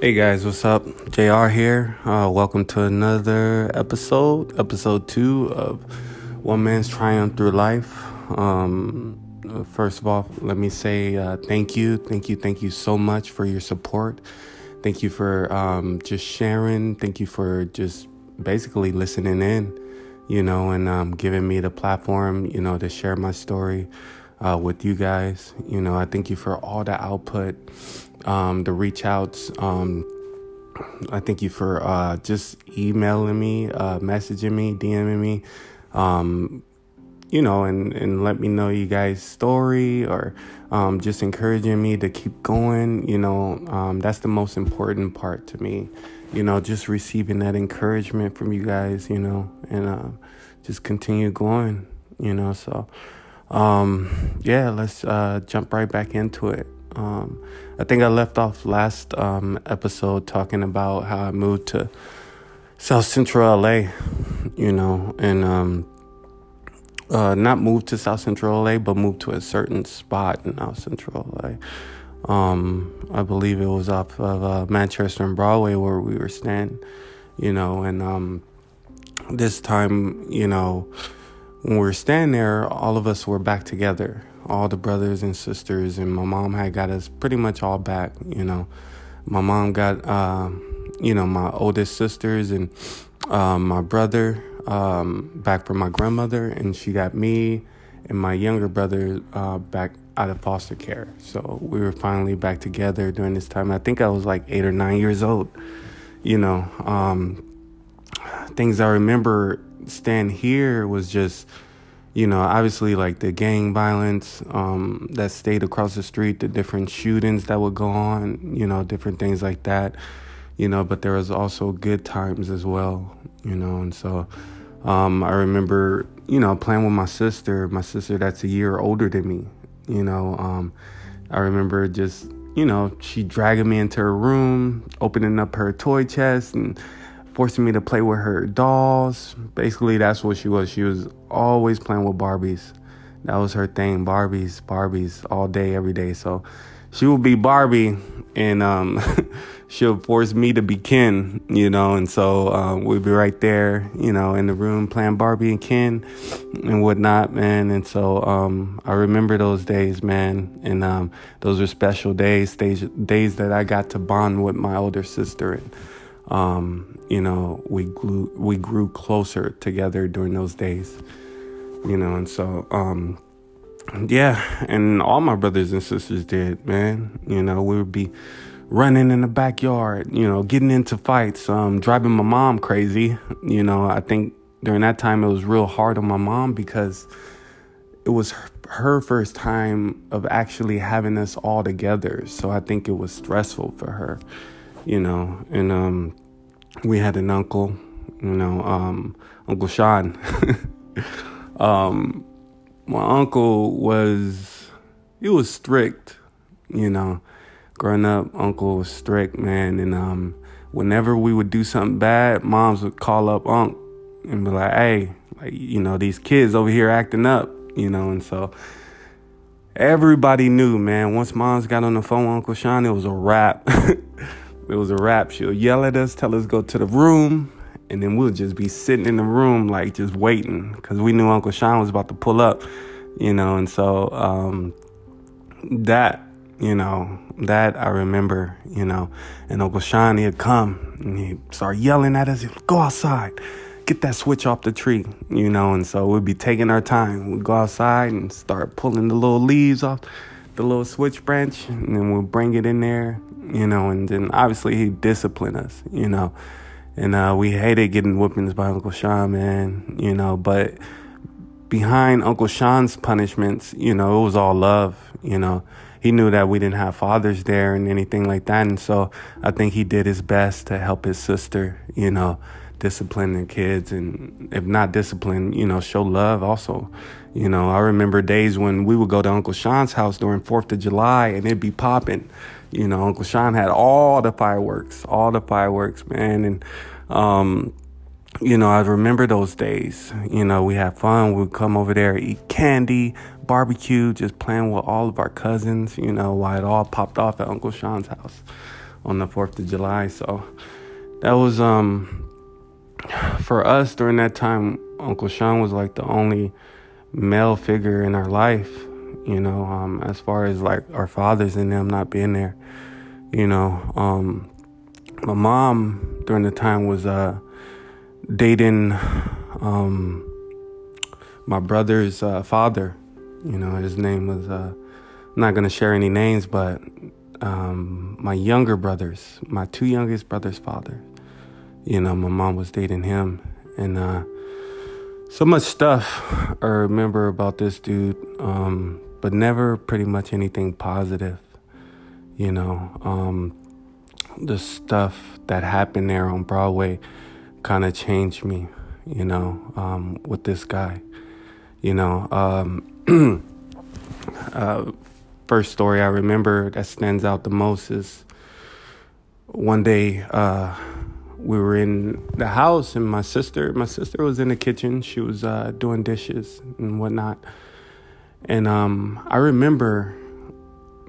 Hey guys, what's up? JR here. Uh, welcome to another episode, episode two of One Man's Triumph Through Life. Um, first of all, let me say uh, thank you, thank you, thank you so much for your support. Thank you for um, just sharing. Thank you for just basically listening in, you know, and um, giving me the platform, you know, to share my story uh, with you guys. You know, I thank you for all the output, um, the reach outs. Um, I thank you for uh, just emailing me, uh, messaging me, DMing me, um, you know, and, and let me know you guys' story or um, just encouraging me to keep going. You know, um, that's the most important part to me. You know, just receiving that encouragement from you guys, you know, and uh, just continue going, you know. So, um, yeah, let's uh, jump right back into it. Um, I think I left off last um, episode talking about how I moved to South Central LA, you know, and um, uh, not moved to South Central LA, but moved to a certain spot in South Central LA. Um, I believe it was off of uh, Manchester and Broadway where we were staying, you know, and um, this time, you know, when we were staying there, all of us were back together, all the brothers and sisters, and my mom had got us pretty much all back, you know. My mom got, uh, you know, my oldest sisters and um, my brother um, back from my grandmother, and she got me and my younger brother uh, back out of foster care. So we were finally back together during this time. I think I was like eight or nine years old. You know, um, things I remember staying here was just, you know, obviously like the gang violence um, that stayed across the street, the different shootings that would go on, you know, different things like that, you know, but there was also good times as well, you know, and so um, I remember, you know, playing with my sister, my sister that's a year older than me, you know, um, I remember just, you know, she dragging me into her room, opening up her toy chest and forcing me to play with her dolls. Basically, that's what she was. She was always playing with Barbies. That was her thing. Barbies, Barbies, all day, every day. So she would be Barbie, and um, she'll force me to be Ken, you know. And so um, we'd be right there, you know, in the room playing Barbie and Ken and whatnot, man. And so um, I remember those days, man. And um, those were special days, days, days that I got to bond with my older sister and um, you know, we grew we grew closer together during those days. You know, and so um, yeah, and all my brothers and sisters did, man. You know, we would be running in the backyard, you know, getting into fights, um, driving my mom crazy. You know, I think during that time it was real hard on my mom because it was her first time of actually having us all together. So I think it was stressful for her you know, and um, we had an uncle, you know, um, Uncle Sean. um, my uncle was, he was strict, you know. Growing up, uncle was strict, man, and um, whenever we would do something bad, moms would call up Unc and be like, "Hey, like you know, these kids over here acting up," you know, and so everybody knew, man. Once moms got on the phone with Uncle Sean, it was a wrap. it was a wrap. She'll yell at us, tell us go to the room, and then we'll just be sitting in the room like just waiting because we knew Uncle Sean was about to pull up, you know. And so um, that, you know, that I remember, you know. And Uncle Sean he'd come and he'd start yelling at us, "Go outside." Get that switch off the tree, you know, and so we'd be taking our time. We'd go outside and start pulling the little leaves off the little switch branch, and then we'll bring it in there, you know, and then obviously he disciplined us, you know. And uh, we hated getting whoopings by Uncle Sean, man, you know, but behind Uncle Sean's punishments, you know, it was all love, you know. He knew that we didn't have fathers there and anything like that. And so I think he did his best to help his sister, you know, discipline the kids and if not discipline, you know, show love also. You know, I remember days when we would go to Uncle Sean's house during 4th of July and it'd be popping you know, Uncle Sean had all the fireworks, all the fireworks, man. And, um, you know, I remember those days. You know, we had fun. We'd come over there, eat candy, barbecue, just playing with all of our cousins, you know, while it all popped off at Uncle Sean's house. on the 4th of July. So that was, um, for us during that time, Uncle Sean was like the only male figure in our life, you know, um, as far as like our fathers and them not being there, you know. Um, my mom during the time was uh, dating um, my brother's uh, father. You know, his name was, uh, I'm not going to share any names, but um, my younger brothers, my two youngest brothers' father. You know, my mom was dating him. And uh, so much stuff I remember about this dude, um, but never pretty much anything positive. You know, um, the stuff that happened there on Broadway kind of changed me, you know, um, with this guy. You know, um, uh, first story I remember that stands out the most is one day uh, we were in the house and my sister, my sister was in the kitchen. She was uh, doing dishes and whatnot. And um, I remember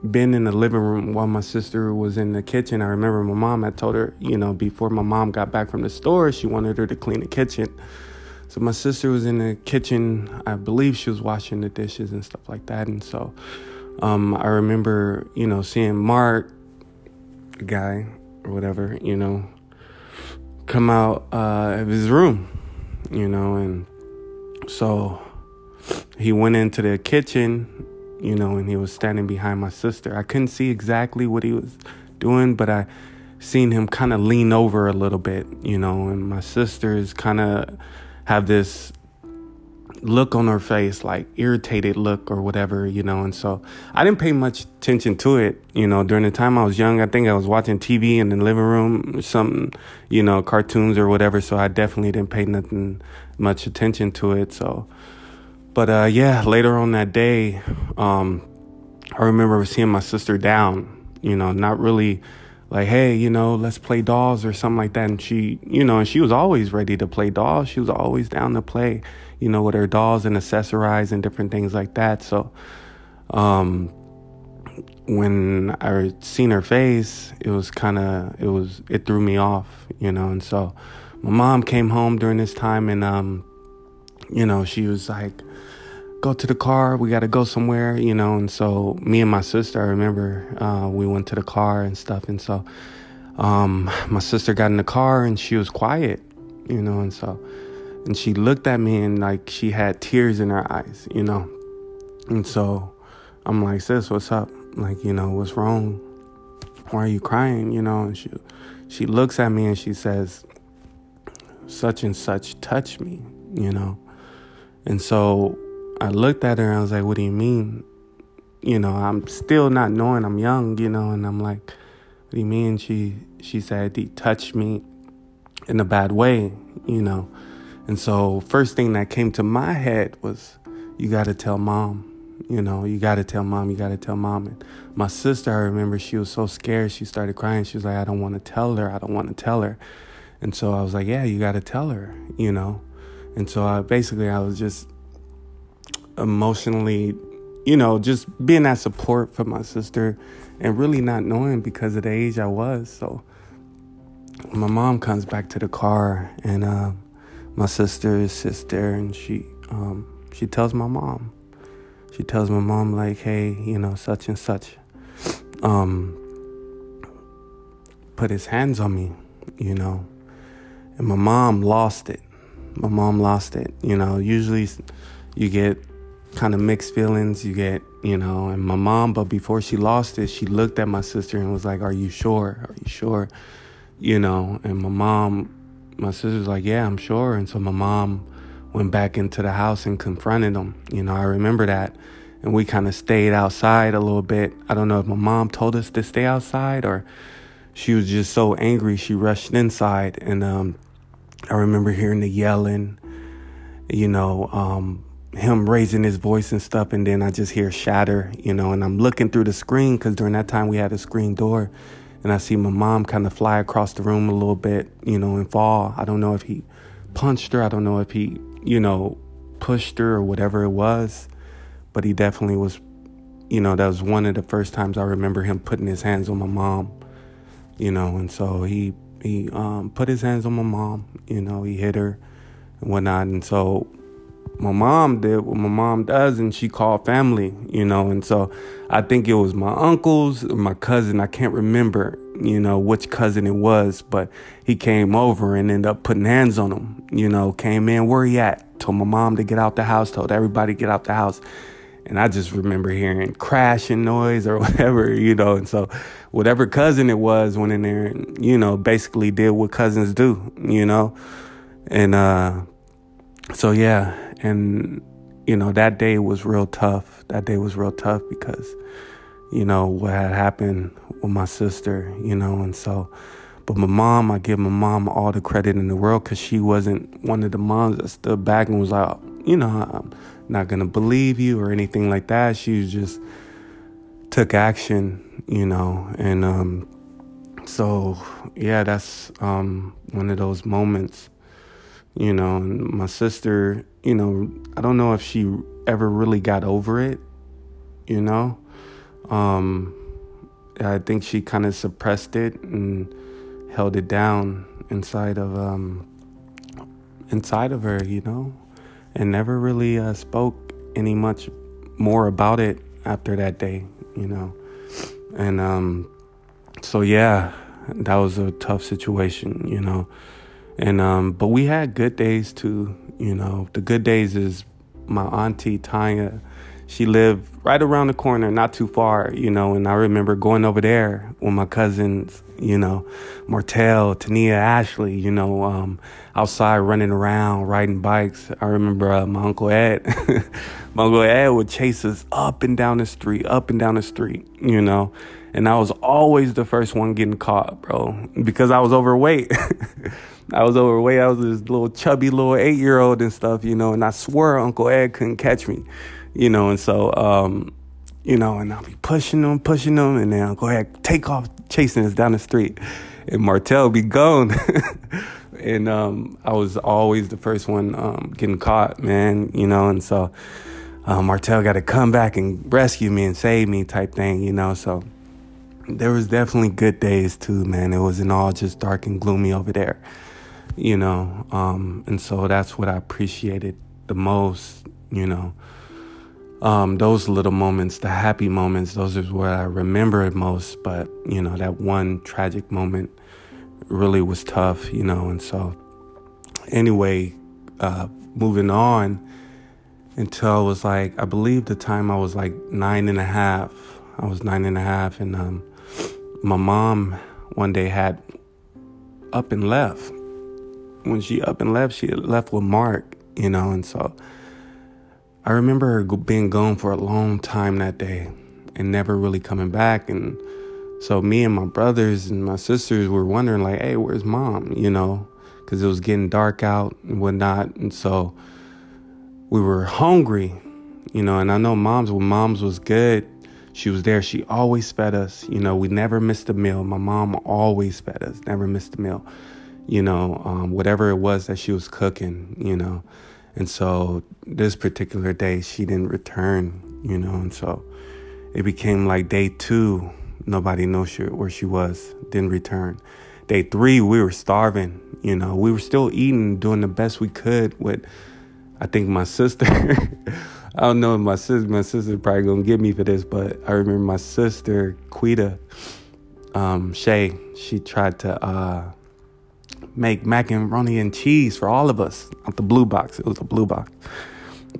being in the living room while my sister was in the kitchen. I remember my mom had told her, you know, before my mom got back from the store, she wanted her to clean the kitchen. So my sister was in the kitchen. I believe she was washing the dishes and stuff like that. And so um, I remember, you know, seeing Mark, guy or whatever, you know, come out uh, of his room, you know, and so he went into the kitchen you know, and he was standing behind my sister. I couldn't see exactly what he was doing, but I seen him kind of lean over a little bit, you know, and my sisters kind of have this look on her face, like irritated look or whatever, you know, and so I didn't pay much attention to it, you know, during the time I was young. I think I was watching TV in the living room or something, you know, cartoons or whatever, so I definitely didn't pay nothing much attention to it. So but uh, yeah, later on that day, um, I remember seeing my sister down, you know, not really like, hey, you know, let's play dolls or something like that. And she, you know, and she was always ready to play dolls. She was always down to play, you know, with her dolls and accessorize and different things like that. So, um, when I seen her face, it was kind of, it was, it threw me off, you know, and so my mom came home during this time and, um, you know, she was like, go to the car. We got to go somewhere, you know. And so me and my sister, I remember uh, we went to the car and stuff. And so um, my sister got in the car and she was quiet, you know. And so and she looked at me and like she had tears in her eyes, you know. And so I'm like, sis, what's up? Like, you know, what's wrong? Why are you crying? You know. And she she looks at me and she says, such and such touch me, you know. And so I looked at her and I was like, What do you mean? You know, I'm still not knowing I'm young, you know, and I'm like, What do you mean? She she said he touched me in a bad way, you know. And so first thing that came to my head was you gotta tell mom. You know, you gotta tell mom, you gotta tell mom. And my sister, I remember she was so scared, she started crying. She was like, I don't wanna tell her, I don't wanna tell her. And so I was like, Yeah, you gotta tell her, you know. And so I basically I was just emotionally, you know, just being that support for my sister and really not knowing because of the age I was. So my mom comes back to the car and uh, my sister sits there and she um, she tells my mom. She tells my mom like, hey, you know, such and such um, put his hands on me, you know. And my mom lost it. My mom lost it. You know, usually you get kind of mixed feelings. You get, you know, and my mom, but before she lost it, she looked at my sister and was like, Are you sure? Are you sure? You know, and my mom, my sister's like, Yeah, I'm sure. And so my mom went back into the house and confronted him. You know, I remember that. And we kind of stayed outside a little bit. I don't know if my mom told us to stay outside or she was just so angry she rushed inside. And um, I remember hearing the yelling, you know, um, him raising his voice and stuff, and then I just hear shatter, you know, and I'm looking through the screen because during that time we had a screen door, and I see my mom kind of fly across the room a little bit, you know, and fall. I don't know if he punched her, I don't know if he, you know, pushed her or whatever it was, but he definitely was, you know, that was one of the first times I remember him putting his hands on my mom. you know, and so he he um, put his hands on my mom, you know, he hit her and whatnot, and so my mom did what my mom does and she called family, you know, and so I think it was my uncles my cousin, I can't remember, you know, which cousin it was, but he came over and ended up putting hands on him, you know, came in, where he at? Told my mom to get out the house, told everybody to get out the house. And I just remember hearing crashing noise or whatever, you know, and so whatever cousin it was went in there and, you know, basically did what cousins do, you know. And uh so yeah, and you know that day was real tough. That day was real tough because you know what had happened with my sister you know and so but my mom i give my mom all the credit in the world because she wasn't one of the moms that stood back and was like you know i'm not gonna believe you or anything like that. She just took action you know and um so yeah that's um one of those moments you know and my sister you know i don't know if she ever really got over it you know? Um i think she kind of suppressed it and held it down inside of um inside of her you know? And never really uh, spoke any much more about it after that day you know? And um so yeah that was a tough situation you know and um, but we had good days too. You know, the good days is my auntie Tanya. She lived right around the corner, not too far, you know, and I remember going over there with my cousins, you know, Martell, Tania, Ashley, you know, um, outside running around, riding bikes. I remember uh, my Uncle Ed. my Uncle Ed would chase us up and down the street, up and down the street, you know, and I was always the first one getting caught, bro, because I was overweight. I was overweight. I was this little chubby little eight year old and stuff, you know, and I swear Uncle Ed couldn't catch me, you know, and so, um, you know, and I'll be pushing them, pushing them, and then Uncle Ed take off chasing us down the street, and Martell be gone. and um, I was always the first one um, getting caught, man, you know, and so uh, Martell got to come back and rescue me and save me, type thing, you know, so there was definitely good days too, man. It wasn't all just dark and gloomy over there you know, um, and so that's what I appreciated the most, you know. Um, those little moments, the happy moments, those is what I remember it most. But, you know, that one tragic moment really was tough, you know, and so anyway, uh, moving on until I was like, I believe the time I was like nine and a half. I was nine and a half, and um, my mom one day had up and left when she up and left, she left with Mark, you know, and so I remember her being gone for a long time that day and never really coming back. And so me and my brothers and my sisters were wondering, like, hey, where's mom, you know, because it was getting dark out and whatnot. And so we were hungry, you know, and I know mom's, when mom's was good, she was there. She always fed us, you know, we never missed a meal. My mom always fed us, never missed a meal you know, um, whatever it was that she was cooking, you know. And so this particular day, she didn't return, you know, and so it became like day two, nobody knows where she was, didn't return. Day three, we were starving, you know, we were still eating, doing the best we could with, I think my sister. I don't know if my sister, my sister's probably gonna get me for this, but I remember my sister, Quita, um, Shay, she tried to, uh, make macaroni and cheese for all of us out the blue box. It was a blue box.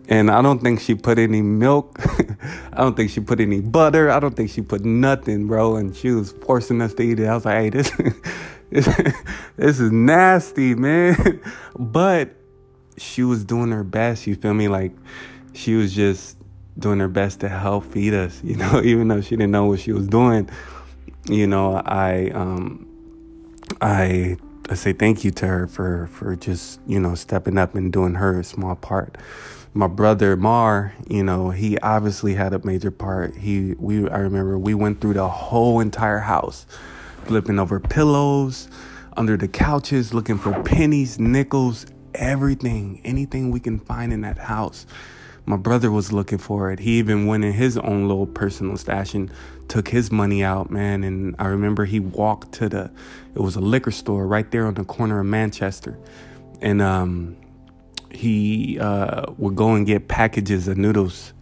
And I don't think she put any milk. I don't think she put any butter. I don't think she put nothing, bro. And she was forcing us to eat it. I was like, hey, this, this, this is nasty, man. But she was doing her best. You feel me? Like she was just doing her best to help feed us, you know, even though she didn't know what she was doing. You know, I, um, I I say thank you to her for for just you know stepping up and doing her small part. My brother Mar, you know, he obviously had a major part. He we I remember we went through the whole entire house, flipping over pillows, under the couches, looking for pennies, nickels, everything, anything we can find in that house. My brother was looking for it. He even went in his own little personal stash and took his money out, man. And I remember he walked to the, it was a liquor store right there on the corner of Manchester. And um, he uh, would go and get packages of noodles.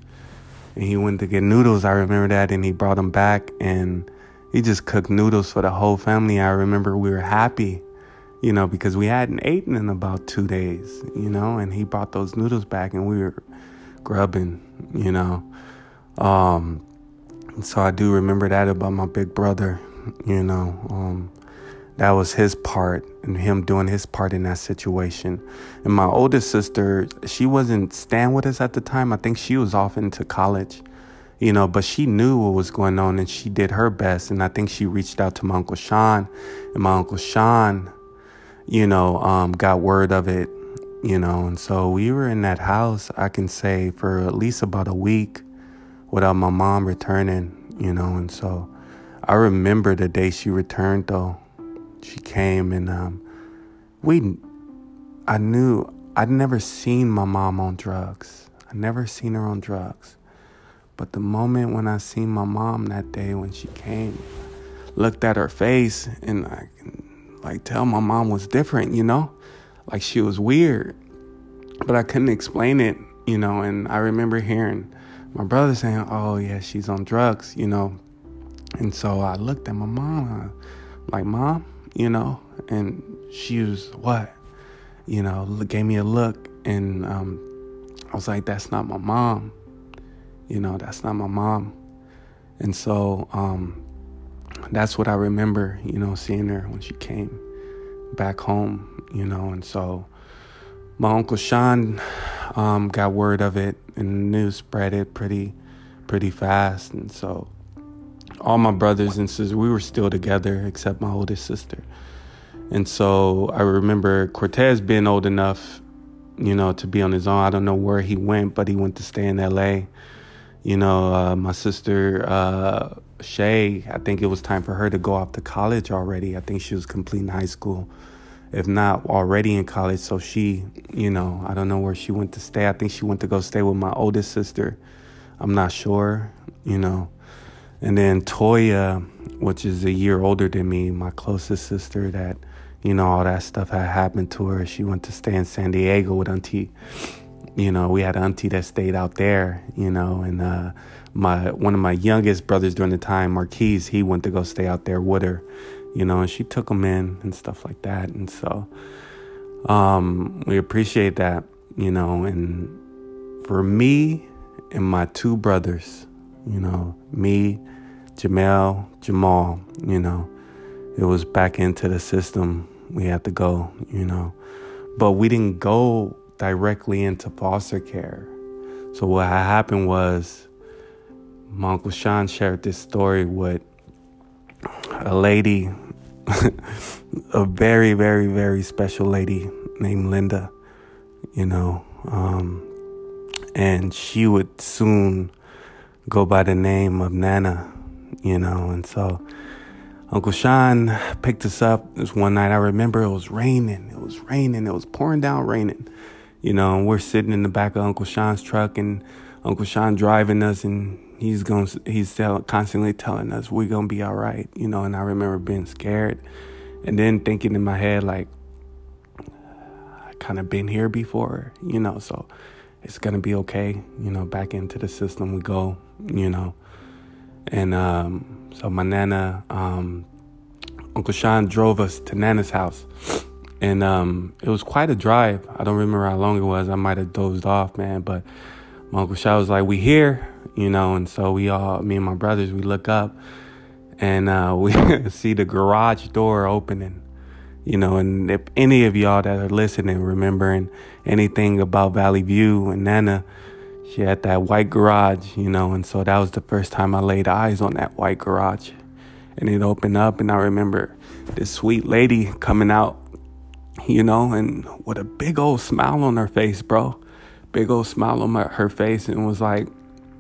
And he went to get noodles. I remember that. And he brought them back and he just cooked noodles for the whole family. I remember we were happy, you know, because we hadn't eaten in about two days, you know, and he brought those noodles back and we were grubbing, you know. Um, so I do remember that about my big brother, you know. Um, that was his part and him doing his part in that situation. And my oldest sister, she wasn't staying with us at the time. I think she was off into college, you know, but she knew what was going on and she did her best. And I think she reached out to my Uncle Sean, and my Uncle Sean, you know, um, got word of it, you know. And so we were in that house, I can say, for at least about a week without my mom returning, you know. And so I remember the day she returned, though she came and um, we I knew I'd never seen my mom on drugs. I never seen her on drugs. But the moment when I seen my mom that day when she came, looked at her face and I can like tell my mom was different, you know? Like she was weird. But I couldn't explain it, you know, and I remember hearing my brother saying, "Oh yeah, she's on drugs," you know. And so I looked at my mom, like, "Mom, you know, and she was what, you know, gave me a look, and um, I was like, that's not my mom, you know, that's not my mom, and so um, that's what I remember, you know, seeing her when she came back home, you know, and so my uncle Sean um, got word of it, and the news spread it pretty, pretty fast, and so all my brothers and sisters, we were still together except my oldest sister. And so I remember Cortez being old enough, you know, to be on his own. I don't know where he went, but he went to stay in LA. You know, uh, my sister uh, Shay, I think it was time for her to go off to college already. I think she was completing high school, if not already in college. So she, you know, I don't know where she went to stay. I think she went to go stay with my oldest sister. I'm not sure, you know. And then Toya, which is a year older than me, my closest sister, that, you know, all that stuff had happened to her. She went to stay in San Diego with Auntie. You know, we had an auntie that stayed out there, you know, and uh, my one of my youngest brothers during the time, Marquise, he went to go stay out there with her, you know, and she took him in and stuff like that. And so um, we appreciate that, you know, and for me and my two brothers, you know, me, Jamel, Jamal, you know, it was back into the system we had to go, you know. But we didn't go directly into foster care. So what happened was my Uncle Sean shared this story with a lady, a very, very, very special lady named Linda, you know. Um, and she would soon go by the name of Nana, you know, and so Uncle Sean picked us up this one night. I remember it was raining. It was raining. It was pouring down raining. You know, and we're sitting in the back of Uncle Sean's truck and Uncle Sean driving us and he's going he's tell, constantly telling us we're to be all right, you know, and I remember being scared and then thinking in my head like I kind of been here before, you know, so it's to be okay, you know, back into the system we go, you know. And um, so my nana, um, Uncle Sean drove us to Nana's house. And um, it was quite a drive. I don't remember how long it was. I might have dozed off, man. But my Uncle Sean was like, we here, you know. And so we all, me and my brothers, we look up and uh, we see the garage door opening. You know, and if any of y'all that are listening, remembering anything about Valley View and Nana, she had that white garage, you know, and so that was the first time I laid eyes on that white garage. And it opened up, and I remember this sweet lady coming out, you know, and with a big old smile on her face, bro. Big old smile on my, her face, and was like,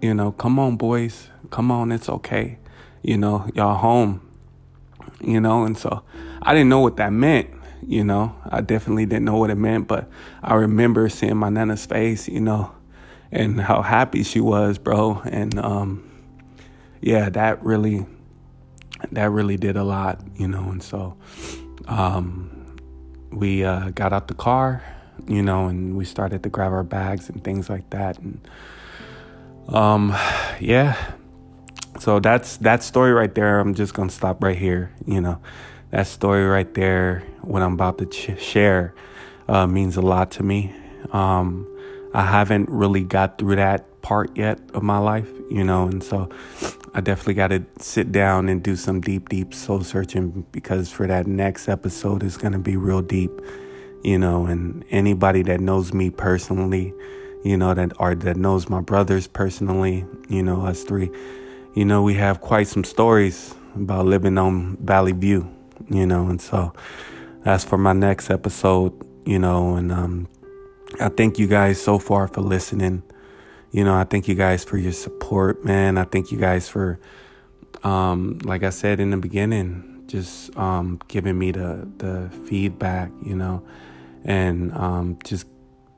you know, come on, boys, come on, it's okay. You know, y'all home, you know, and so I didn't know what that meant, you know. I definitely didn't know what it meant, but I remember seeing my nana's face, you know, and how happy she was, bro. And um, yeah, that really that really did a lot, you know. And so um, we uh, got out the car, you know, and we started to grab our bags and things like that. And um, yeah, so that's that story right there. I'm just gonna stop right here, you know. That story right there, what I'm about to ch- share, uh, means a lot to me. Um, I haven't really got through that part yet of my life, you know, and so I definitely got to sit down and do some deep, deep soul searching because for that next episode is going to be real deep, you know, and anybody that knows me personally, you know, that or that knows my brothers personally, you know, us three, you know, we have quite some stories about living on Valley View, you know, and so that's for my next episode, you know, and um, I thank you guys so far for listening. You know, I thank you guys for your support, man. I thank you guys for, um, like I said in the beginning, just um, giving me the the feedback, you know, and um, just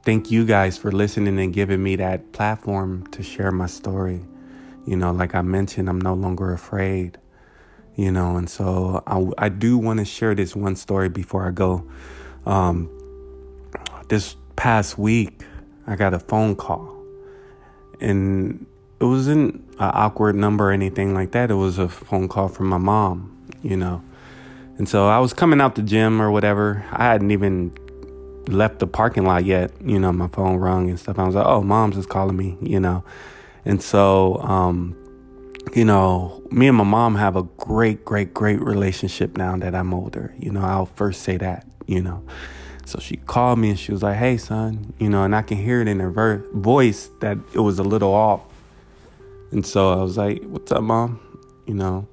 thank you guys for listening and giving me that platform to share my story. You know, like I mentioned, I'm no longer afraid. You know, and so I, I do want to share this one story before I go. Um, this past week, I got a phone call, and it wasn't an awkward number or anything like that. It was a phone call from my mom, you know. And so I was coming out the gym or whatever. I hadn't even left the parking lot yet. You know, my phone rung and stuff. I was like, "Oh, mom's just calling me," you know. And so, um, you know, me and my mom have a great, great, great relationship now that I'm older. You know, I'll first say that. You know, so she called me and she was like, "Hey, son," you know, and I can hear it in her ver- voice that it was a little off. And so I was like, "What's up, mom?" You know,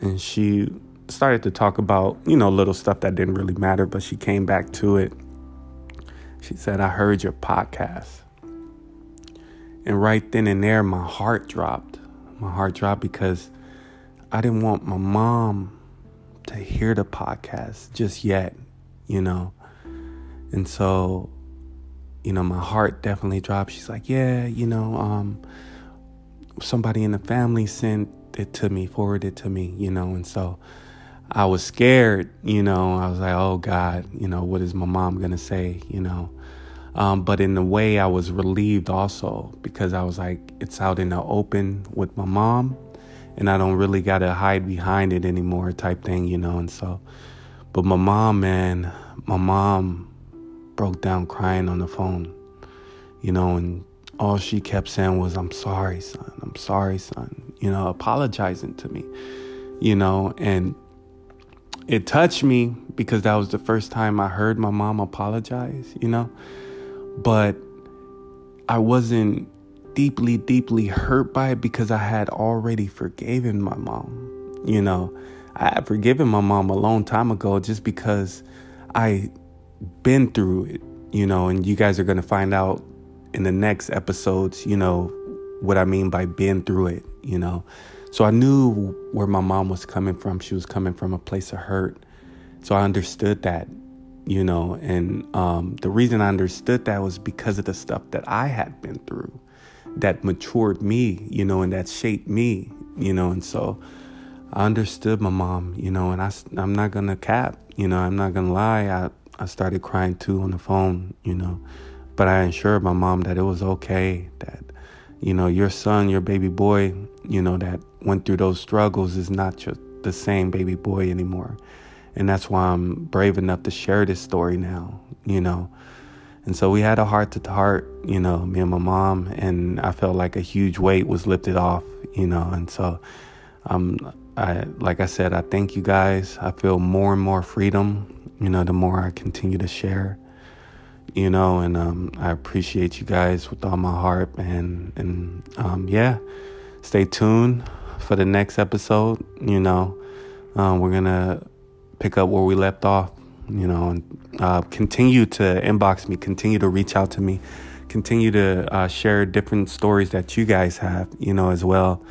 and she started to talk about you know little stuff that didn't really matter, but she came back to it. She said, "I heard your podcast," and right then and there, my heart dropped. My heart dropped because I didn't want my mom to hear the podcast just yet, you know. And so, you know, my heart definitely dropped. She's like, yeah, you know, um, somebody in the family sent it to me, forwarded it to me, you know, and so I was scared, you know, I was like, oh God, you know, what is my mom going to say, you know? Um, but in a way, I was relieved also because I was like, it's out in the open with my mom, and I don't really got to hide behind it anymore, type thing, you know. And so, but my mom, man, my mom, broke down crying on the phone, you know, and all she kept saying was, I'm sorry, son. I'm sorry, son. You know, apologizing to me, you know, and it touched me because that was the first time I heard my mom apologize, you know, but I wasn't deeply, deeply hurt by it because I had already forgiven my mom, you know. I had forgiven my mom a long time ago just because I been through it, you know, and you guys are to find out in the next episodes, you know, what I mean by been through it, you know. So I knew where my mom was coming from. She was coming from a place of hurt. So I understood that, you know, and um, the reason I understood that was because of the stuff that I had been through that matured me, you know, and that shaped me, you know, and so I understood my mom, you know, and I, I'm not gonna cap, you know, I'm not gonna lie. I, I started crying too on the phone, you know. But I assured my mom that it was okay, that, you know, your son, your baby boy, you know, that went through those struggles is not just the same baby boy anymore. And that's why I'm brave enough to share this story now, you know. And so we had a heart to heart, you know, me and my mom, and I felt like a huge weight was lifted off, you know. And so, um, I like I said, I thank you guys. I feel more and more freedom you know, the more I continue to share, you know, and um, I appreciate you guys with all my heart, and and um, yeah, stay tuned for the next episode. You know, um, we're gonna pick up where we left off. You know, and uh, continue to inbox me, continue to reach out to me, continue to uh, share different stories that you guys have. You know, as well.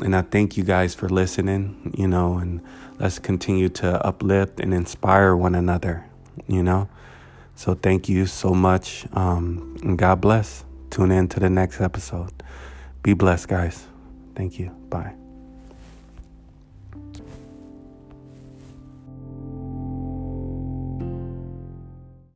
And I thank you guys for listening. You know, and let's continue to uplift and inspire one another, you know? So thank you so much. Um, and God bless. tune in to the next episode. Be blessed, guys. Thank you. Bye.